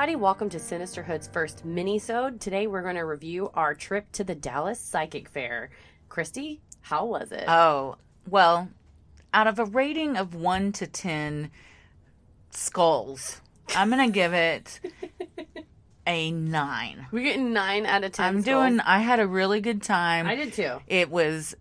everybody. Welcome to Sinisterhood's first mini-sode. Today we're going to review our trip to the Dallas Psychic Fair. Christy, how was it? Oh, well, out of a rating of 1 to 10 skulls, I'm going to give it a 9. We're getting 9 out of 10 I'm skulls. doing I had a really good time. I did too. It was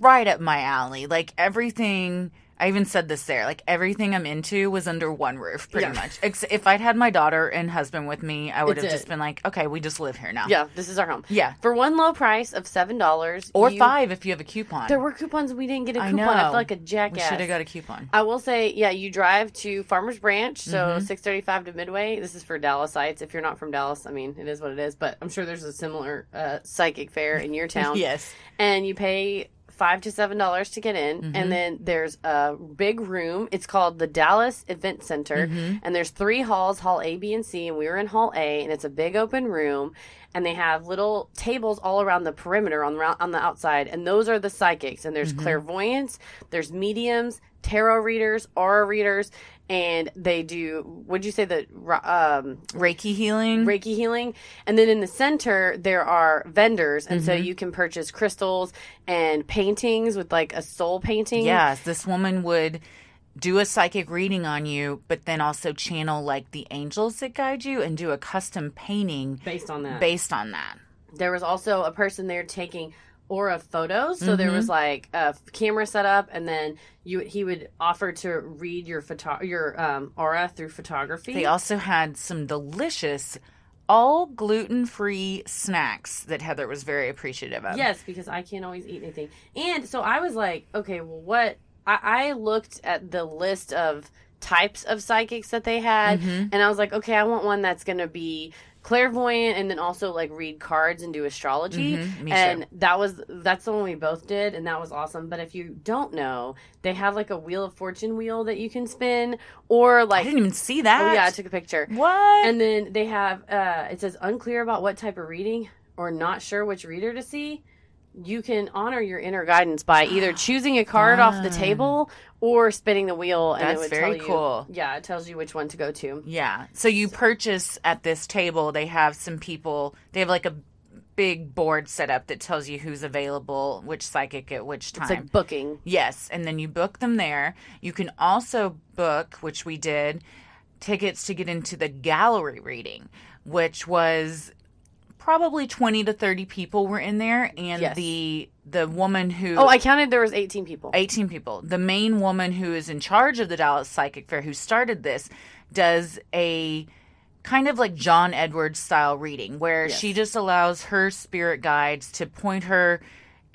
right up my alley. Like everything I even said this there. Like everything I'm into was under one roof, pretty Yeah. much. Ex- if I'd had my daughter and husband with me, I would It's have it. just been like, okay, we just live here now. Yeah, this is our home. Yeah. For one low price of $7 Or you- five if you have a coupon. There were coupons we didn't get a coupon. I, know. feel like a jackass. we should have got a coupon. I will say, yeah, you drive to Farmers Branch, so Mm-hmm. 635 to Midway. This is for Dallasites. If you're not from Dallas, I mean, it is what it is, but I'm sure there's a similar uh, psychic fair in your town. yes. And you pay five to seven dollars to get in, Mm-hmm. and then there's a big room. It's called the Dallas Event Center, Mm-hmm. and there's three halls: Hall A, B, and C. And we were in Hall A, and it's a big open room. And they have little tables all around the perimeter on the, on the outside, and those are the psychics. And there's clairvoyants, there's mediums, tarot readers, aura readers, and they do. Would you say that? Um, Reiki healing. Reiki healing. And then in the center, there are vendors. And so Mm-hmm. you can purchase crystals and paintings with like a soul painting. Yes, this woman would do a psychic reading on you, but then also channel like the angels that guide you and do a custom painting Based on that. based on that. there was also a person there taking aura photos. So there Mm-hmm. was like a camera set up and then you he would offer to read your photo your um, aura through photography. They also had some delicious, all gluten free snacks that Heather was very appreciative of. Yes, because I can't always eat anything. And so I was like, okay, well, what? I, I looked at the list of types of psychics that they had, Mm-hmm. and I was like, okay, I want one that's going to be clairvoyant and then also like read cards and do astrology Mhm, me and that was that's the one we both did and that was awesome but if you don't know they have like a wheel of fortune wheel that you can spin or like I didn't even see that. oh yeah i took a picture what? and then they have uh it says unclear about what type of reading or not sure which reader to see. You can honor your inner guidance by either choosing a card off the table or spinning the wheel and it That's would very tell cool. Yeah, it tells you which one to go to. Yeah. So you purchase at this table, they have some people, they have like a big board set up that tells you who's available, which psychic at which time. It's like booking. Yes, and then you book them there. You can also book, which we did, tickets to get into the gallery reading, which was probably 20 to 30 people were in there and Yes. the the woman who Oh, I counted there was 18 people. 18 people. The main woman who is in charge of the Dallas Psychic Fair, who started this, does a kind of like John Edwards style reading where Yes. she just allows her spirit guides to point her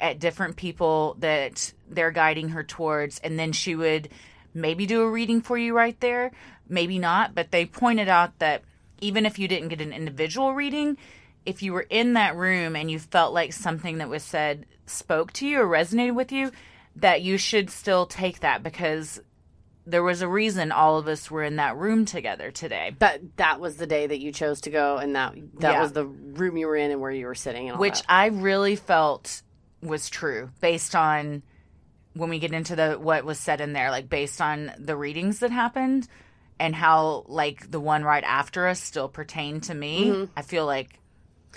at different people that they're guiding her towards. And then she would maybe do a reading for you right there, maybe not. But they pointed out that even if you didn't get an individual reading, if you were in that room and you felt like something that was said spoke to you or resonated with you, that you should still take that because there was a reason all of us were in that room together today. But that was the day that you chose to go and that that Yeah. was the room you were in and where you were sitting and all Which that. I really felt was true based on when we get into the what was said in there, like based on the readings that happened and how like the one right after us still pertained to me. Mm-hmm. I feel like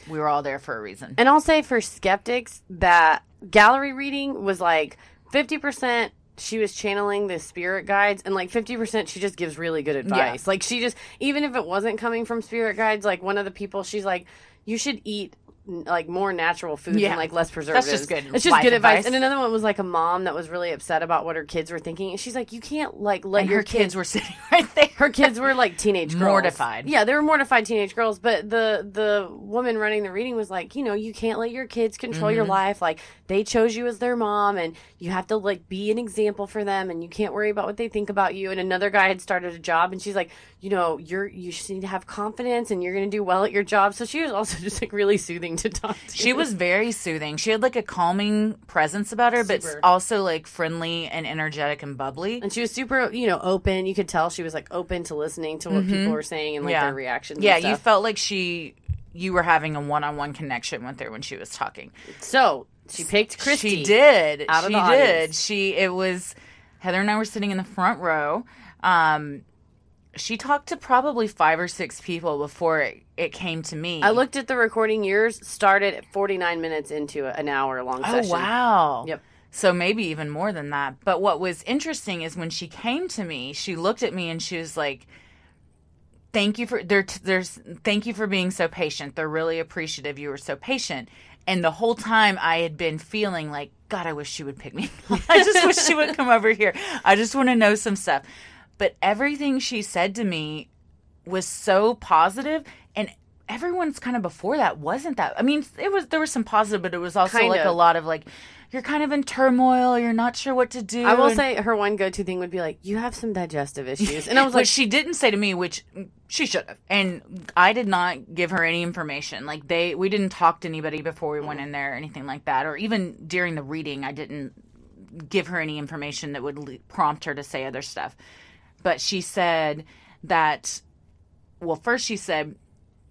we were all there for a reason. And I'll say for skeptics that gallery reading was like 50% she was channeling the spirit guides and like 50% she just gives really good advice. Like she just even if it wasn't coming from spirit guides like one of the people she's like you should eat like more natural foods Yeah. and like less preservatives. That's just good It's just good advice. advice. And another one was like a mom that was really upset about what her kids were thinking. And she's like, you can't like let and your her kids were sitting right there. her kids were like teenage girls. Mortified. Yeah, they were mortified teenage girls. But the the woman running the reading was like, you know, you can't let your kids control Mm-hmm. your life. Like they chose you as their mom, and you have to like be an example for them, and you can't worry about what they think about you. And another guy had started a job, and she's like, you know, you're you just need to have confidence, and you're going to do well at your job. So she was also just like really soothing to talk to. She was very soothing. She had like a calming presence about her, but also like friendly and energetic and bubbly. And she was super, you know, open. You could tell she was like open to listening to what people were saying and like Mm-hmm. Yeah. their reactions. and Yeah, you felt like she, you were having a one-on-one connection with her when she was talking. So she picked Christy. She did. out of she did. audience. She. It was Heather and I were sitting in the front row. Um, she talked to probably five or six people before it, it came to me. I looked at the recording. Yours started at 49 minutes into an hour long session. Oh session. wow. Yep. So maybe even more than that. But what was interesting is when she came to me, she looked at me and she was like, "Thank you for there. There's thank you for being so patient. They're really appreciative. You were so patient." And the whole time I had been feeling like, God, I wish she would pick me. I just wish she would come over here. I just want to know some stuff. But everything she said to me was so positive and everyone's kind of before that wasn't that i mean it was there was some positive but it was also Kind like of. a lot of like you're kind of in turmoil you're not sure what to do I will and- say her one go-to thing would be like, "You have some digestive issues," and I was like, she didn't say to me which she should have and i did not give her any information like they we didn't talk to anybody before we went mm-hmm. in there or anything like that or even during the reading i didn't give her any information that would le- prompt her to say other stuff but she said that well first she said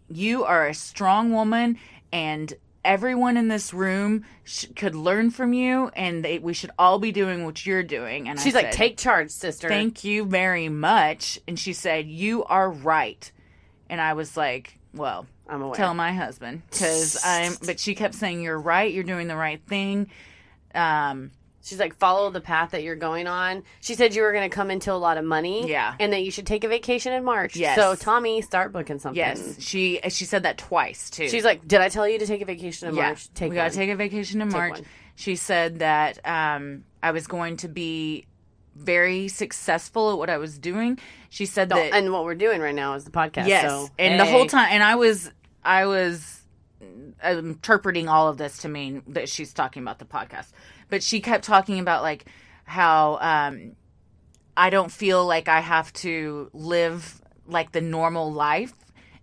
you are a strong woman and everyone in this room sh- could learn from you and they, we should all be doing what you're doing and I "She's like, said, take charge, sister." thank you very much and she said you are right and i was like well I'm aware. tell my husband because i'm but she kept saying you're right you're doing the right thing um She's like, follow the path that you're going on. She said you were going to come into a lot of money. Yeah. And that you should take a vacation in March. Yes. So, Tommy, start booking something. yes she she said that twice too She's like, did I tell you to take a vacation in yeah March? Take we gotta take a vacation in march one. she said that um i was going to be very successful at what i was doing she said No, that and what we're doing right now is the podcast. Yes, So, and the whole time, and I was, I was interpreting all of this to mean that she's talking about the podcast, but she kept talking about like how um, I don't feel like I have to live like the normal life,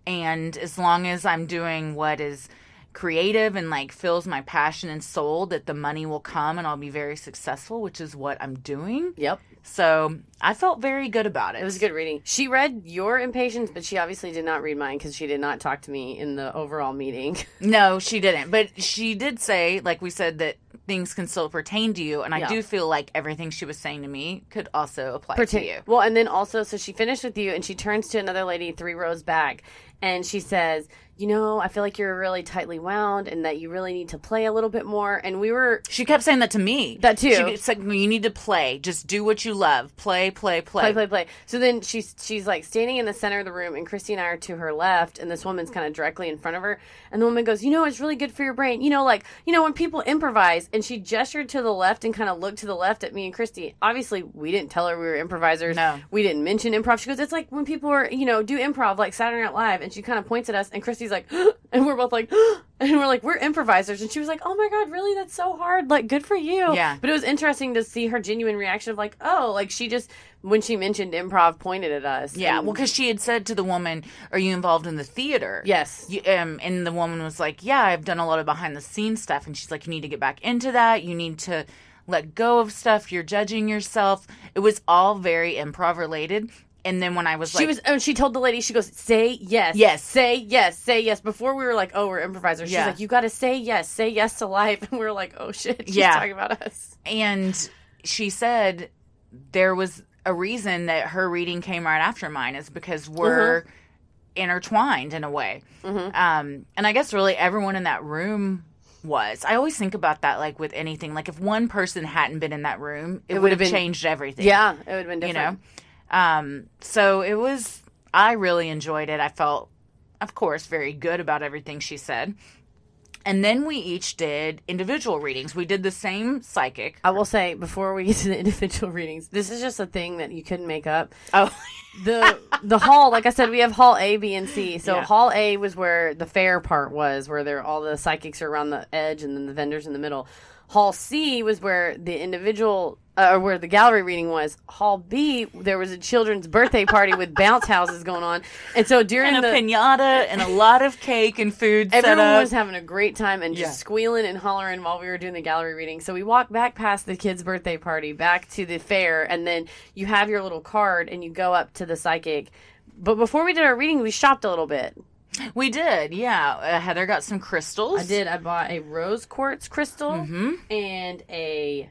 and as long as I'm doing what is creative and like fills my passion and soul that the money will come and I'll be very successful which is what I'm doing Yep. so I felt very good about it It was a good reading. She read your impatience, but she obviously did not read mine because she did not talk to me in the overall meeting. No, she didn't. But she did say, like we said, that things can still pertain to you. And I Yeah. do feel like everything she was saying to me could also apply Pertain- to you. Well, and then also, so she finished with you, and she turns to another lady three rows back, and she says, "You know, I feel like you're really tightly wound, and that you really need to play a little bit more." And we were She kept saying that to me. That too. She said, "You need to play. Just do what you love. Play, play, play." play, play, play. So then she's she's like standing in the center of the room, and Christy and I are to her left, and this woman's kind of directly in front of her. And the woman goes, "You know, it's really good for your brain. You know, like you know when people improvise." And she gestured to the left and kind of looked to the left at me and Christy. Obviously, we didn't tell her we were improvisers. No. we didn't mention improv. She goes, "It's like when people are you know do improv like Saturday Night Live," and she kind of points at us, and Christy's like, and we're both like. And we're like, we're improvisers. And she was like, oh my God, really? That's so hard. Like, good for you. Yeah. But it was interesting to see her genuine reaction of, like, oh, like she just, when she mentioned improv, pointed at us. Yeah, And- well, because she had said to the woman, "Are you involved in the theater?" Yes. You, um, and the woman was like, "Yeah, I've done a lot of behind the scenes stuff." And she's like, "You need to get back into that. You need to let go of stuff. You're judging yourself." It was all very improv related. And then when I was She like, was, and she told the lady, she goes, say yes. Yes. Say yes. Say yes. Before we were like, oh, we're improvisers. She's Yeah. like, you got to say yes. Say yes to life. And we were like, oh shit. She's Yeah. talking about us. and she said there was a reason that her reading came right after mine is because we're intertwined in a way. Um, and I guess really everyone in that room was. I always think about that, like with anything. Like if one person hadn't been in that room, it, would would've changed everything. Yeah. It would have been you different. know. Um, so it was. I really enjoyed it. I felt, of course, very good about everything she said. And then we each did individual readings. We did the same psychic. I will say before we get to the individual readings, this is just a thing that you couldn't make up. Oh, the the hall, like I said, we have hall A, B, and C. So Yeah. hall A was where the fair part was, where there all the psychics are around the edge, and then the vendors in the middle. Hall C was where the individual, uh, or where the gallery reading was. Hall B, there was a children's birthday party with bounce houses going on, and so during and a the pinata and a lot of cake and food Everyone was having a great time and just Yeah. squealing and hollering while we were doing the gallery reading. So we walked back past the kids' birthday party, back to the fair, and then you have your little card and you go up to the psychic. But before we did our reading, we shopped a little bit. we did, yeah. Uh, Heather got some crystals. I did. I bought a rose quartz crystal Mm-hmm. and a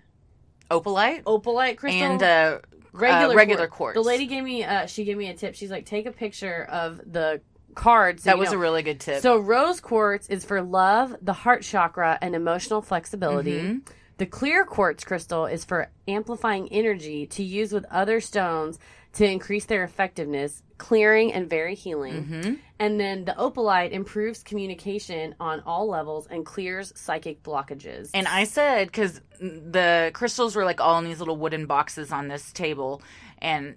Opalite opalite crystal. and uh, regular uh, regular quartz. quartz. The lady gave me uh she gave me a tip. She's like, take a picture of the cards. so that was know- a really good tip. So rose quartz is for love, the heart chakra, and emotional flexibility. Mm-hmm. The clear quartz crystal is for amplifying energy to use with other stones to increase their effectiveness, clearing and very healing. Mm-hmm. And then the opalite improves communication on all levels and clears psychic blockages. And I said because the crystals were like all in these little wooden boxes on this table, and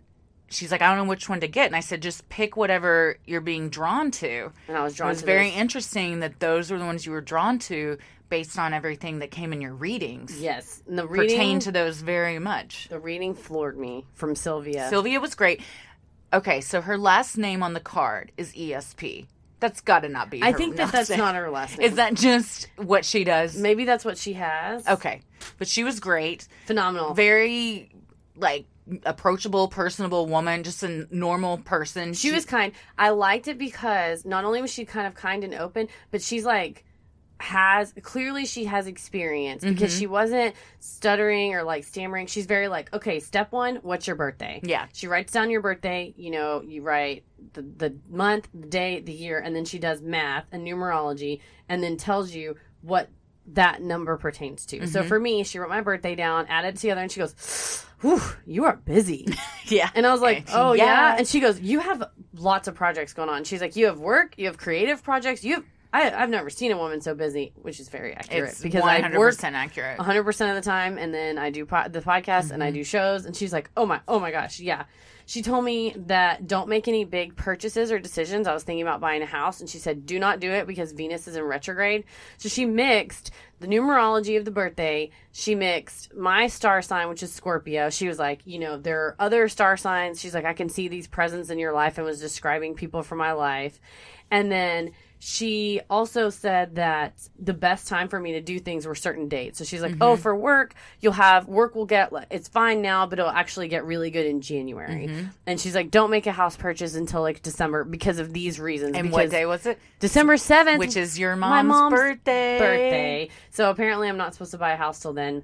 she's like, I don't know which one to get, and I said, just pick whatever you're being drawn to. And I was It drawn was to very this. interesting that those were the ones you were drawn to based on everything that came in your readings. Yes, and the reading pertain to those very much. the reading floored me from Sylvia. Sylvia was great. Okay, so her last name on the card is ESP. That's got to not be. I think that that's name. not her last name. Is that just what she does? Maybe that's what she has. Okay, but she was great. phenomenal. Very like approachable, personable woman, just a normal person. She was kind. I liked it because not only was she kind of kind and open, but she's like has clearly she has experience because Mm-hmm. she wasn't stuttering or like stammering. She's very like, okay, step one, what's your birthday? Yeah. She writes down your birthday, you know, you write the, the month, the day, the year, and then she does math and numerology and then tells you what that number pertains to. Mm-hmm. So for me, she wrote my birthday down, added together, and she goes, Whew, you are busy. yeah, And I was like, oh, yeah. yeah. And she goes, you have lots of projects going on. She's like, you have work, you have creative projects, you have. I, I've never seen a woman so busy, which is very accurate it's because one I hundred work percent accurate. 100% of the time and then I do po- the podcast and I Mm-hmm. do shows and she's like, "Oh my oh my gosh, yeah." She told me that don't make any big purchases or decisions. I was thinking about buying a house and she said, "Do not do it because Venus is in retrograde." So she mixed the numerology of the birthday. She mixed my star sign, which is Scorpio. She was like, "You know, there are other star signs." She's like, "I can see these presents in your life," and was describing people from my life. And then she also said that the best time for me to do things were certain dates. So she's like, mm-hmm. "Oh, for work, you'll have work will get it's fine now, but it'll actually get really good in January." Mm-hmm. And she's like, "Don't make a house purchase until like December because of these reasons." and what day was it? December seventh, Which is your my mom's, mom's birthday. birthday. So apparently, I'm not supposed to buy a house till then.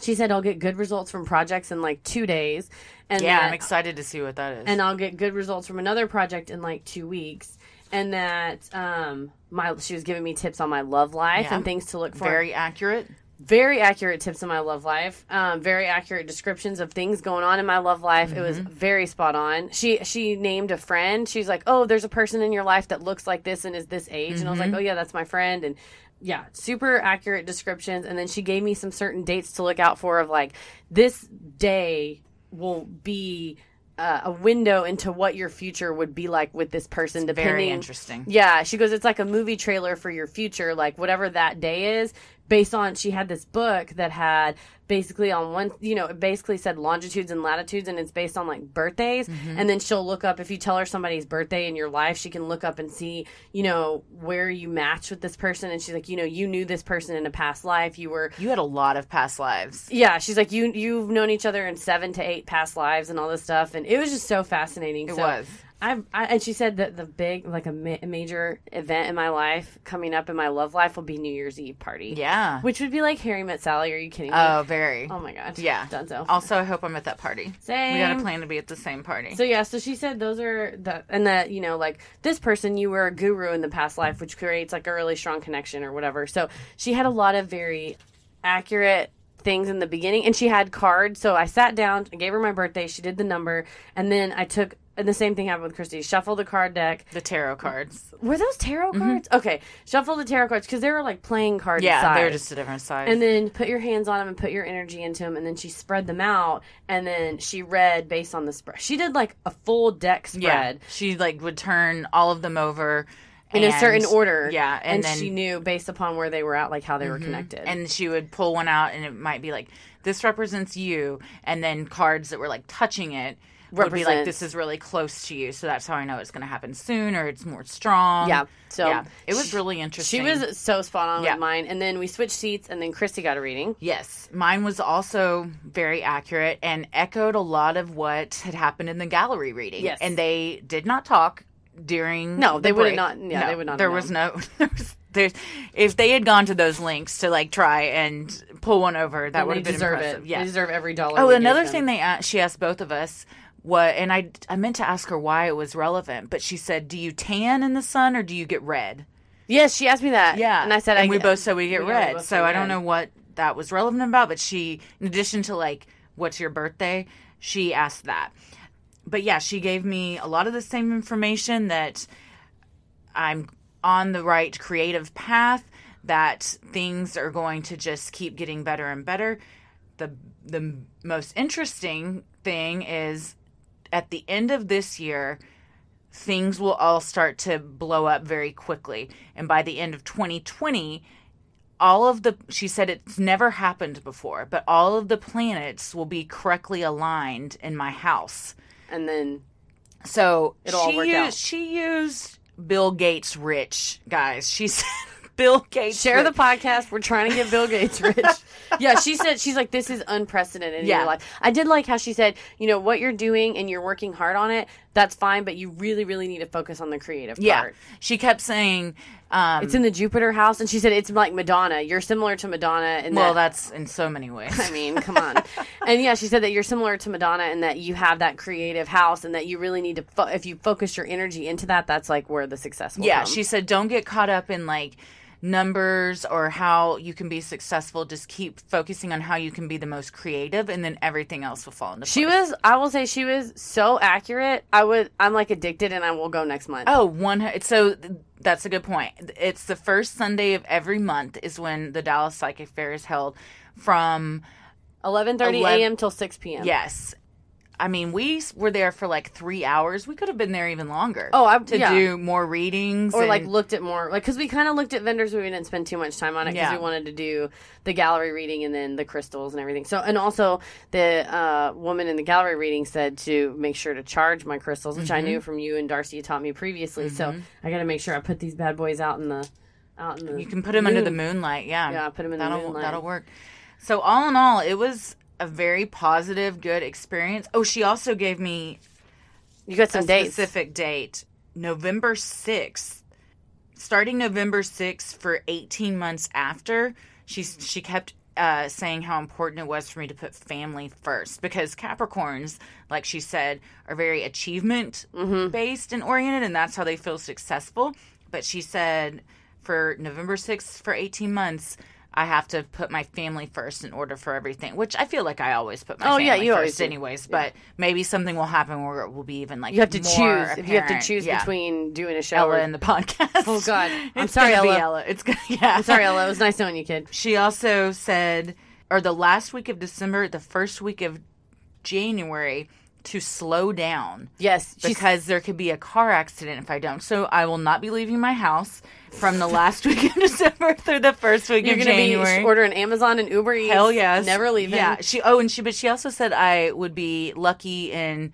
She said I'll get good results from projects in like two days, and Yeah, that- I'm excited to see what that is. and I'll get good results from another project in like two weeks. And that um my she was giving me tips on my love life Yeah. and things to look for. very accurate. very accurate tips on my love life. Um, very accurate descriptions of things going on in my love life. It was Mm-hmm. very spot on. She she named a friend. She's like, oh, there's a person in your life that looks like this and is this age. And I was Mm-hmm. like, oh yeah, that's my friend. And yeah, super accurate descriptions. And then she gave me some certain dates to look out for of like this day will be. Uh, a window into what your future would be like with this person, depending. Very interesting. Yeah, she goes, it's like a movie trailer for your future, like whatever that day is, based on. She had this book that had basically on one, you know, it basically said longitudes and latitudes, and it's based on like birthdays. Mm-hmm. And then she'll look up, if you tell her somebody's birthday in your life, she can look up and see, you know, where you match with this person. And she's like, you know, you knew this person in a past life. You were You had a lot of past lives. yeah, she's like you you've known each other in seven to eight past lives and all this stuff, and it was just so fascinating. It so was. I, I and she said that the big like a, ma- major event in my life coming up in my love life will be New Year's Eve party. Yeah. which would be like Harry Met Sally. Are you kidding me? Oh, very. oh my god. yeah. Dunzo. Also, I hope I'm at that party. Same. We got to plan to be at the same party. So yeah, so she said those are the and that you know like this person you were a guru in the past life, which creates like a really strong connection or whatever. So she had a lot of very accurate things in the beginning, and she had cards. So I sat down, I gave her my birthday, she did the number, and then I took. And the same thing happened with Christy. Shuffle the card deck. the tarot cards. Were those tarot mm-hmm. cards? Okay, shuffle the tarot cards because they were like playing cards. Yeah, size. they're just a different size. And then put your hands on them and put your energy into them, and then she spread them out, and then she read based on the spread. She did like a full deck yeah, spread she like would turn all of them over in a certain order. Yeah, and, and, then she knew based upon where they were at, like how they were mm-hmm. connected. and she would pull one out, and it might be like this represents you, and then cards that were like touching it. Would be like this is really close to you, so that's how I know it's going to happen soon, or it's more strong. yeah, so yeah, it was really She was so spot on Yeah. with mine, and then we switched seats, and then Christy got a reading. Yes, mine was also very accurate and echoed a lot of what had happened in the gallery reading. Yes. and they did not talk during. No, the they would not- yeah, No, they would not There was no. There was there's if they had gone to those links to like try and pull one over, that would have been deserve impressive. it. Yeah. They deserve every dollar. Oh, another thing they asked, she asked both of us what, and I I meant to ask her why it was relevant, but she said, "Do you tan in the sun or do you get red?" Yes, she asked me that. Yeah, and I said, and I, we both said we get we red. so I don't red. know what that was relevant about, but she, in addition to like, what's your birthday, she asked that. But yeah, she gave me a lot of the same information that I'm on the right creative path, that things are going to just keep getting better and better. The the most interesting thing is at the end of this year, things will all start to blow up very quickly. And by the end of 2020, all of the she said it's never happened before, but all of the planets will be correctly aligned in my house. And then So she used she used Bill Gates rich, guys. She said Bill Gates share rich. the podcast. We're trying to get Bill Gates rich. yeah, she said she's like this is unprecedented in Yeah. your life. I did like how she said, you know, what you're doing and you're working hard on it. That's fine, but you really, really need to focus on the creative Yeah. part. She kept saying um It's in the Jupiter house, and she said it's like Madonna. You're similar to Madonna, and well, that, that's in so many ways. I mean, come on. and yeah, she said that you're similar to Madonna and that you have that creative house and that you really need to, fo- if you focus your energy into that, that's like where the success will Yeah, come. she said don't get caught up in like numbers or how you can be successful. Just keep focusing on how you can be the most creative, and then everything else will fall into place. She was, I will say, she was so accurate. I would, I'm like addicted, and I will go next month. Oh, one. So that's a good point. It's the first Sunday of every month is when the Dallas Psychic Fair is held. From 11:30 Eleven- a.m. till 6 p.m. yes, I mean we were there for like three hours. We could have been there even longer. Oh, I- to yeah. do more readings Or like looked at more, like because we kind of looked at vendors, but we didn't spend too much time on it because Yeah. we wanted to do the gallery reading and then the crystals and everything. So, and also the uh, woman in the gallery reading said to make sure to charge my crystals, which I Mm-hmm. knew from you and Darcy taught me previously. So I got to make sure I put these bad boys out in the out in the. You can put them under the moonlight. Yeah, Yeah, put them in the that'll, moonlight. That'll work. So all in all, it was a very positive, good experience. Oh, she also gave me You got a some dates. specific date, November sixth. Starting November sixth for eighteen months after, she she kept uh, saying how important it was for me to put family first because Capricorns, like she said, are very achievement Mm-hmm. based and oriented, and that's how they feel successful. But she said for November 6th for 18 months, I have to put my family first in order for everything, which I feel like I always put my Oh, family yeah, you first anyways, but maybe something will happen where it will be even like You have to choose if you have to choose Yeah. between doing a show. Ella or, and the podcast. Oh, God. I'm It's sorry, Ella. Ella. It's gonna, yeah. I'm sorry, Ella. It was nice knowing you, kid. She also said, or the last week of December, the first week of January, to slow down Yes, because there could be a car accident if I don't. So I will not be leaving my house from the last week of December through the first week you're of gonna January. be ordering Amazon and Uber Eats. Hell yes, never leaving. Yeah, she. Oh, and she. But she also said I would be lucky in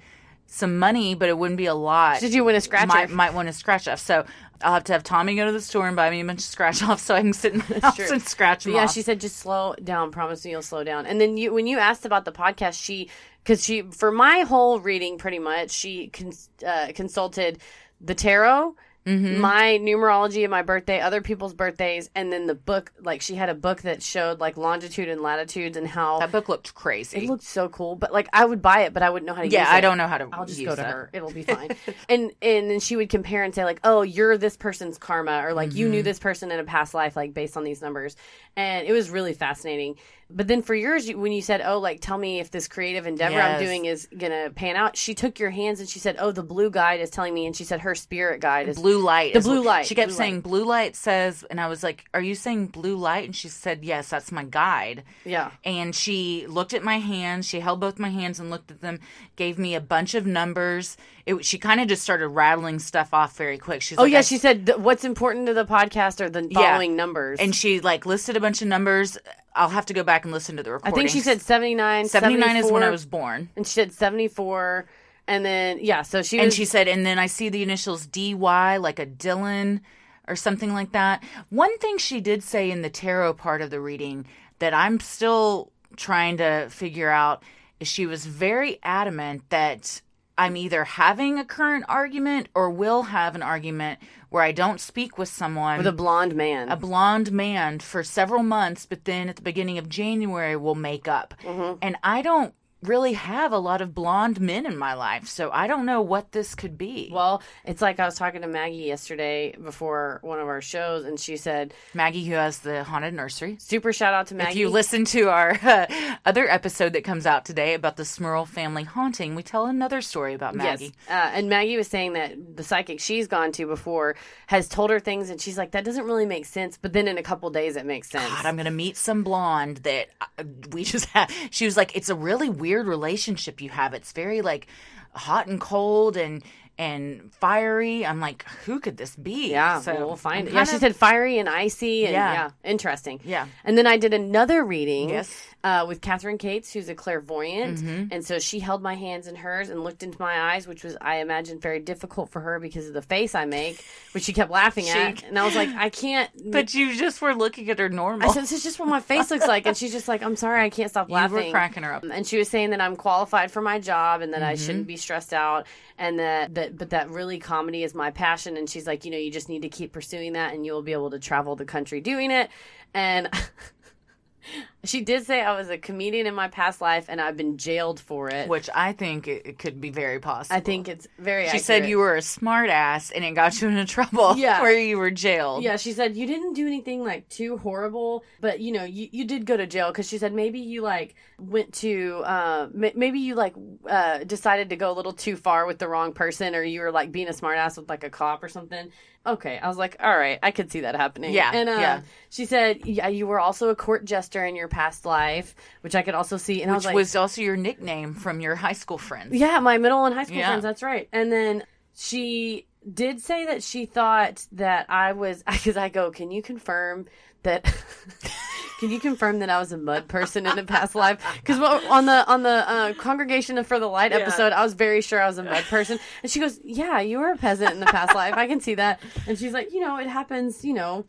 some money, but it wouldn't be a lot. Did you win a scratch Might, off? might win a scratch off. So I'll have to have Tommy go to the store and buy me a bunch of scratch offs so I can sit in the house and scratch them yeah, off. she said just slow down. Promise me you'll slow down. And then you, when you asked about the podcast, she because she for my whole reading, pretty much she cons, uh, consulted the tarot. Mm-hmm. My numerology of my birthday, other people's birthdays, and then the book. Like she had a book that showed like longitude and latitudes and how that book looked crazy. it looked so cool. But like I would buy it, but I wouldn't know how to yeah, use it. Yeah, I don't know how to. I'll just go to that. her. It'll be fine. and and then she would compare and say like, "Oh, you're this person's karma," or like, "You Mm-hmm. knew this person in a past life," like based on these numbers. And it was really fascinating. But then for yours, when you said, "Oh, like tell me if this creative endeavor I'm doing is gonna pan out," she took your hands and she said, "Oh, the blue guide is telling me," and she said her spirit guide is Blue light. The blue light, She kept blue saying light. blue light says, and I was like, "Are you saying blue light?" And she said, "Yes, that's my guide." yeah." and she looked at my hands. She held both my hands and looked at them. Gave me a bunch of numbers. It, she kind of just started rattling stuff off very quick. She's Oh like, yeah, she said what's important to the podcast are the following numbers. and she like listed a bunch of numbers. I'll have to go back and listen to the recording. I think she said 79, seventy nine is when I was born. and she said 74 and then yeah, so she And she said, and then I see the initials DY, like a Dylan or something like that. One thing she did say in the tarot part of the reading that I'm still trying to figure out is she was very adamant that I'm either having a current argument or will have an argument where I don't speak with someone With a blonde man. a blonde man for several months, but then at the beginning of January we'll make up. Mm-hmm. And I don't really have a lot of blonde men in my life, so I don't know what this could be. well, it's like I was talking to Maggie yesterday before one of our shows, and she said, Maggie, who has the haunted nursery. "Super shout out to Maggie." If you listen to our uh, other episode that comes out today about the Smurl family haunting, we tell another story about Maggie. Yes. Uh, and Maggie was saying that the psychic she's gone to before has told her things, and she's like, that doesn't really make sense. But then in a couple days, it makes sense. God, I'm gonna meet some blonde that uh, we just had. She was like, "It's a really weird relationship you have. It's very like hot and cold and and fiery." I'm like, "Who could this be?" yeah, so well, we'll find it. Yeah, kind she said fiery and icy, and Yeah. yeah, interesting. Yeah. And then I did another reading Yes. Uh, with Catherine Cates, who's a clairvoyant. Mm-hmm. And so she held my hands in hers and looked into my eyes, which was, I imagine, very difficult for her because of the face I make, which she kept laughing at. And I was like, I can't. But you just were looking at her normal. I said, this is just what my face looks like. And she's just like, I'm sorry, I can't stop laughing. you were cracking her up. And she was saying that I'm qualified for my job and that I Mm-hmm. shouldn't be stressed out and that, that but that really comedy is my passion and she's like, you know, you just need to keep pursuing that and you'll be able to travel the country doing it. And she did say I was a comedian in my past life and I've been jailed for it. Which I think it, could be very possible. I think it's very she said you were a smart ass and it got you into trouble. Yeah. where you were jailed. Yeah, she said you didn't do anything like too horrible, but you know, you, you did go to jail because she said maybe you like went to, uh, m- maybe you like uh, decided to go a little too far with the wrong person, or you were like being a smartass with like a cop or something. Okay, I was like, all right, I could see that happening. Yeah, and uh, yeah. she said, yeah, you were also a court jester in your past life, which I could also see, and I which was like, was also your nickname from your high school friends. yeah, my middle and high school Yeah. friends. That's right. And then she did say that she thought that I was because I go, can you confirm that? can you confirm that I was a mud person in a past life? Because on the on the uh, congregation for the light episode, I was very sure I was a mud person, and she goes, yeah, you were a peasant in the past life. I can see that. And she's like, you know, it happens. You know.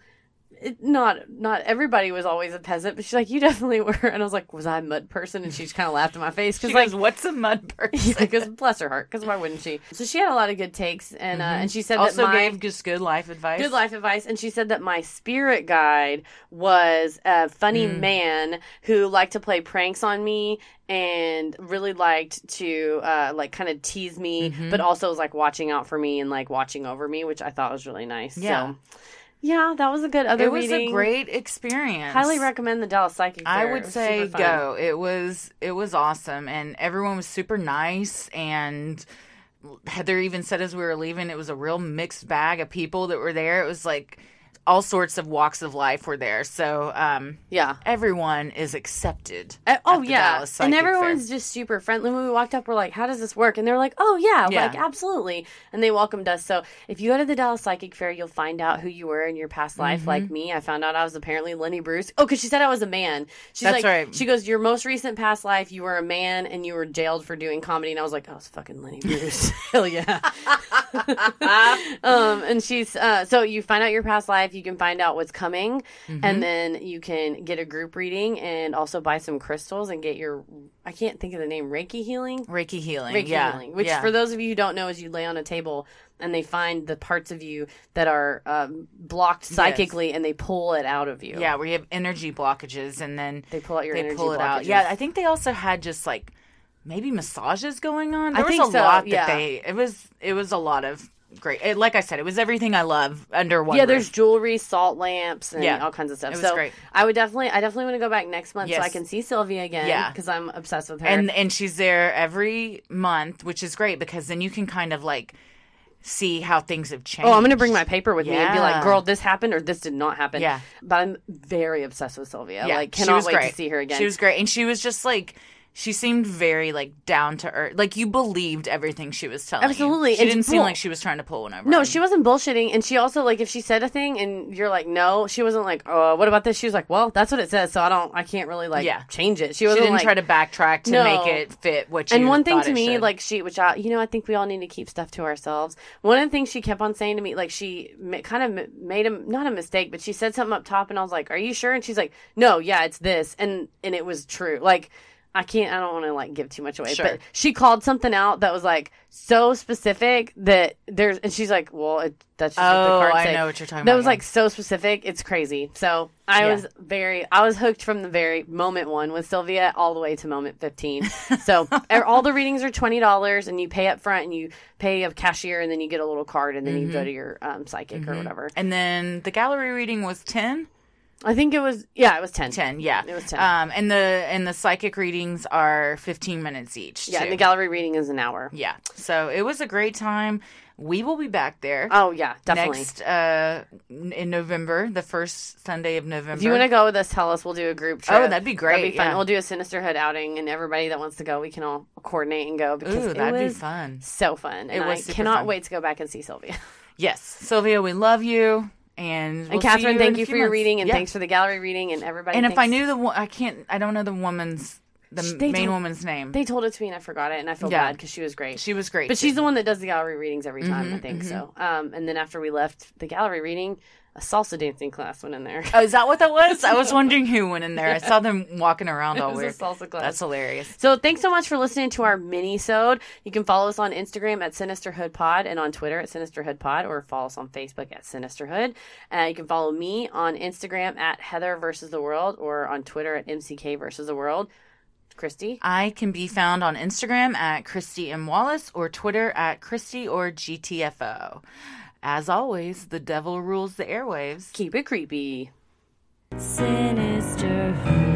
It, not not everybody was always a peasant, but she's like, you definitely were. And I was like, was I a mud person? And she just kind of laughed in my face because like goes, "What's a mud person?" because bless her heart, because why wouldn't she? So she had a lot of good takes, and uh, and she said Mm-hmm. also that my gave just good life advice. good life advice, and she said that my spirit guide was a funny Mm. man who liked to play pranks on me and really liked to uh, like kind of tease me, Mm-hmm. but also was like watching out for me and like watching over me, which I thought was really nice. Yeah. So, yeah, that was a good other It was reading. a great experience. Highly recommend the Dallas Psychic. I Fair. It would say go. It was it was awesome, and everyone was super nice. And Heather even said as we were leaving, it was a real mixed bag of people that were there. It was like all sorts of walks of life were there. So um, Yeah. everyone is accepted. Uh, oh yeah, and everyone's Fair. just super friendly. When we walked up, we're like, "How does this work?" And they're like, "Oh yeah, Yeah. like absolutely." And they welcomed us. So if you go to the Dallas Psychic Fair, you'll find out who you were in your past life. Mm-hmm. Like me, I found out I was apparently Lenny Bruce. Oh, because she said I was a man. She's That's like, right. She goes, "Your most recent past life, you were a man, and you were jailed for doing comedy." And I was like, "I was fucking Lenny Bruce." Hell yeah. um, and she's uh, so you find out your past life, you can find out what's coming, Mm-hmm. and then you can get a group reading and also buy some crystals and get your I can't think of the name Reiki healing. Reiki healing. Reiki yeah, healing, which yeah. for those of you who don't know, is you lay on a table and they find the parts of you that are um, blocked psychically and they pull it out of you. yeah, where you have energy blockages, and then they pull out your they energy pull it out. Yeah, I think they also had just like maybe massages going on. There I was think a so, lot yeah. that they. It was it was a lot of great. It, like I said, it was everything I love under one. yeah, roof. there's jewelry, salt lamps, and Yeah. all kinds of stuff. It was so great. I would definitely, I definitely want to go back next month so I can see Sylvia again. Yeah. because I'm obsessed with her. and and she's there every month, which is great because then you can kind of like see how things have changed. Oh, I'm gonna bring my paper with me and be like, "Girl, this happened or this did not happen." Yeah. but I'm very obsessed with Sylvia. Yeah, like, cannot wait great. to see her again. She was great, and she was just like. She seemed very like down to earth. Like you believed everything she was telling. you. Absolutely, she and didn't seem like she was trying to pull one over. no, on she wasn't bullshitting, and she also like if she said a thing and you're like, "No," she wasn't like, "Oh, what about this?" She was like, "Well, that's what it says, so I don't, I can't really like Yeah. change it." She She didn't like, try to backtrack to No. make it fit what you. And one thing to me, should. like she, which I, you know, I think we all need to keep stuff to ourselves. One of the things she kept on saying to me, like she kind of m- made a not a mistake, but she said something up top, and I was like, "Are you sure?" And she's like, "No, yeah, it's this," and and it was true. Like I can't. I don't want to like give too much away, Sure. but she called something out that was like so specific that there's, and she's like, "Well, it, that's just what the Oh, card I say." know what you're talking That about, That was yeah. like so specific. It's crazy. So I Yeah. was very, I was hooked from the very moment one with Sylvia all the way to moment fifteen. so er, all the readings are twenty dollars, and you pay up front, and you pay a cashier, and then you get a little card, and then you Mm-hmm. go to your um, psychic or whatever. And then the gallery reading was 10? I think it was, yeah, it was ten. 10, yeah. It was 10. Um, and the and the psychic readings are 15 minutes each. Yeah, too. and the gallery reading is an hour. Yeah. So it was a great time. We will be back there. Oh yeah, definitely. Next uh in November, the first Sunday of November. If you want to go with us, tell us. We'll do a group trip. Oh, that'd be great, That'd be fun. yeah. We'll do a Sinisterhood outing, and everybody that wants to go, we can all coordinate and go because Ooh, that'd be fun. so fun. And was I cannot fun. wait to go back and see Sylvia. Yes. Sylvia, we love you. And we'll and Catherine, you thank you for your reading, and Yeah. thanks for the gallery reading, and everybody. And if I knew the I can't I don't know the woman's the They main told- woman's name. they told it to me, and I forgot it, and I feel Yeah. bad because she was great. she was great. but too. she's the one that does the gallery readings every time, Mm-hmm, I think so. Um, and then after we left the gallery reading, a salsa dancing class went in there. Oh, is that what that was? I was wondering who went in there. I saw them walking around all weird. salsa class. That's hilarious. So thanks so much for listening to our mini-sode. You can follow us on Instagram at Sinisterhood Pod and on Twitter at Sinisterhood Pod or follow us on Facebook at Sinisterhood. Uh, you can follow me on Instagram at Heather versus the World or on Twitter at MCK versus the World. Christy? I can be found on Instagram at Christy M. Wallace or Twitter at Christy or GTFO. As always, the devil rules the airwaves. Keep it creepy. Sinisterhood.